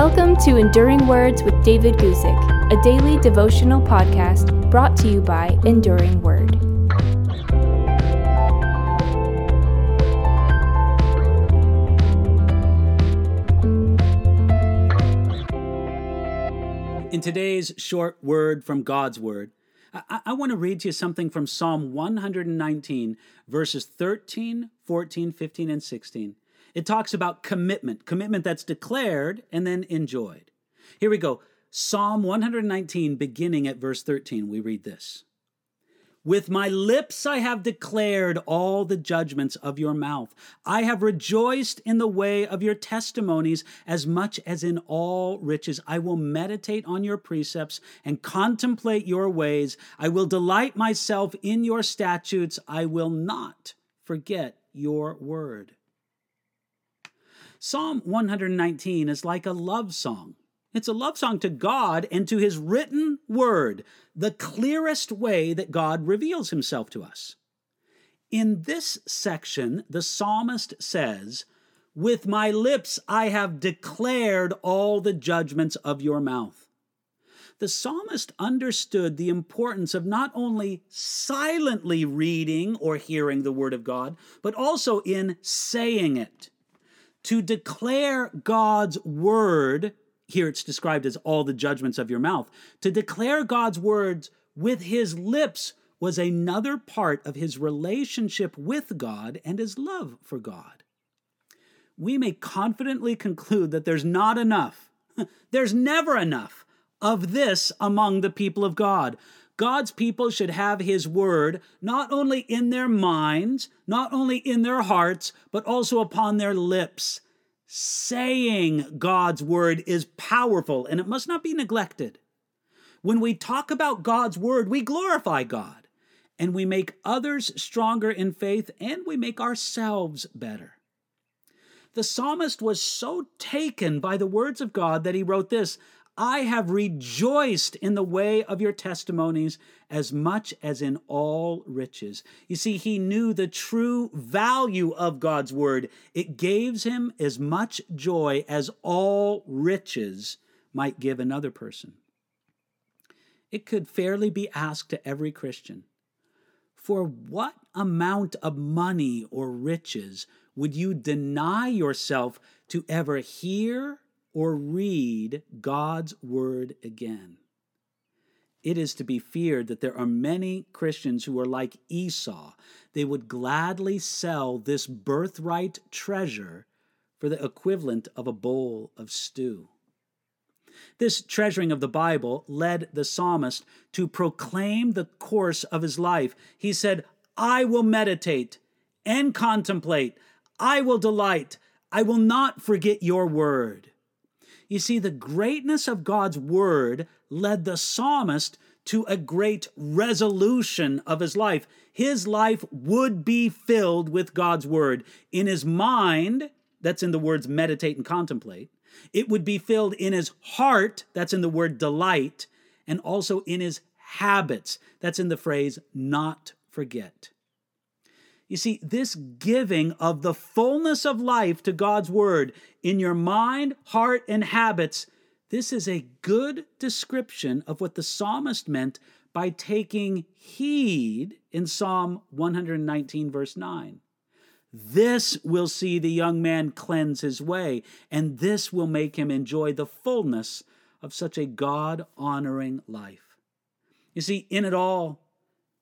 Welcome to Enduring Words with David Guzik, a daily devotional podcast brought to you by Enduring Word. In today's short word from God's Word, I, I want to read to you something from Psalm 119, verses 13, 14, 15, and 16. It talks about commitment, commitment that's declared and then enjoyed. Here we go. Psalm 119, beginning at verse 13, we read this with my lips I have declared all the judgments of your mouth. I have rejoiced in the way of your testimonies as much as in all riches. I will meditate on your precepts and contemplate your ways. I will delight myself in your statutes. I will not forget your word. Psalm 119 is like a love song. It's a love song to God and to His written word, the clearest way that God reveals Himself to us. In this section, the psalmist says, With my lips I have declared all the judgments of your mouth. The psalmist understood the importance of not only silently reading or hearing the word of God, but also in saying it. To declare God's word here it's described as all the judgments of your mouth. To declare God's words with his lips was another part of his relationship with God and his love for God. We may confidently conclude that there's not enough, there's never enough of this among the people of God. God's people should have His Word not only in their minds, not only in their hearts, but also upon their lips saying God's word is powerful and it must not be neglected. When we talk about God's word, we glorify God and we make others stronger in faith and we make ourselves better. The psalmist was so taken by the words of God that he wrote this I have rejoiced in the way of your testimonies as much as in all riches. You see, he knew the true value of God's word. It gave him as much joy as all riches might give another person. It could fairly be asked to every Christian for what amount of money or riches would you deny yourself to ever hear or read God's Word again. It is to be feared that there are many Christians who are like Esau. They would gladly sell this birthright treasure for the equivalent of a bowl of stew. This treasuring of the Bible led the psalmist to proclaim the course of his life. He said, I will meditate and contemplate. I will delight. I will not forget your word. You see, the greatness of God's word led the psalmist to a great resolution of his life. His life would be filled with God's word. In his mind, that's in the words meditate and contemplate, it would be filled in his heart, that's in the word delight, and also in his habits, that's in the phrase not forget. You see, this giving of the fullness of life to God's Word in your mind, heart, and habits, this is a good description of what the psalmist meant by taking heed in Psalm 119, verse 9. This will see the young man cleanse his way, and this will make him enjoy the fullness of such a God honoring life. You see, in it all,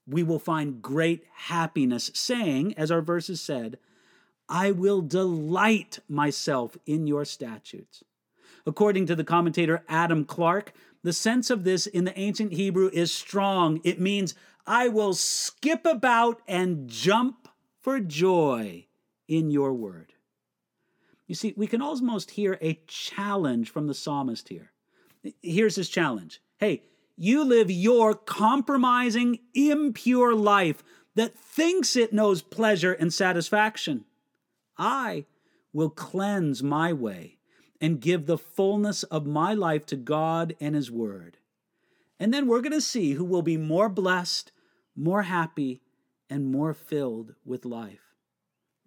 we will find great happiness, saying, as our verses said, I will delight myself in your statutes. According to the commentator Adam Clarke, the sense of this in the ancient Hebrew is strong. It means, I will skip about and jump for joy in your word. You see, we can almost hear a challenge from the psalmist here. Here's his challenge Hey, you live your compromising, impure life that thinks it knows pleasure and satisfaction. I will cleanse my way and give the fullness of my life to God and His Word. And then we're going to see who will be more blessed, more happy, and more filled with life.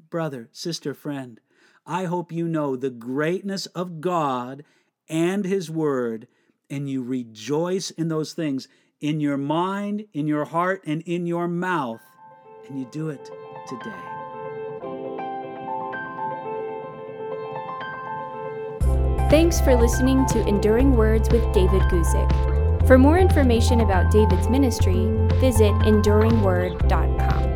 Brother, sister, friend, I hope you know the greatness of God and His Word, and you rejoice in those things in your mind, in your heart, and in your mouth, and you do it today. Thanks for listening to Enduring Words with David Guzik. For more information about David's ministry, visit enduringword.com.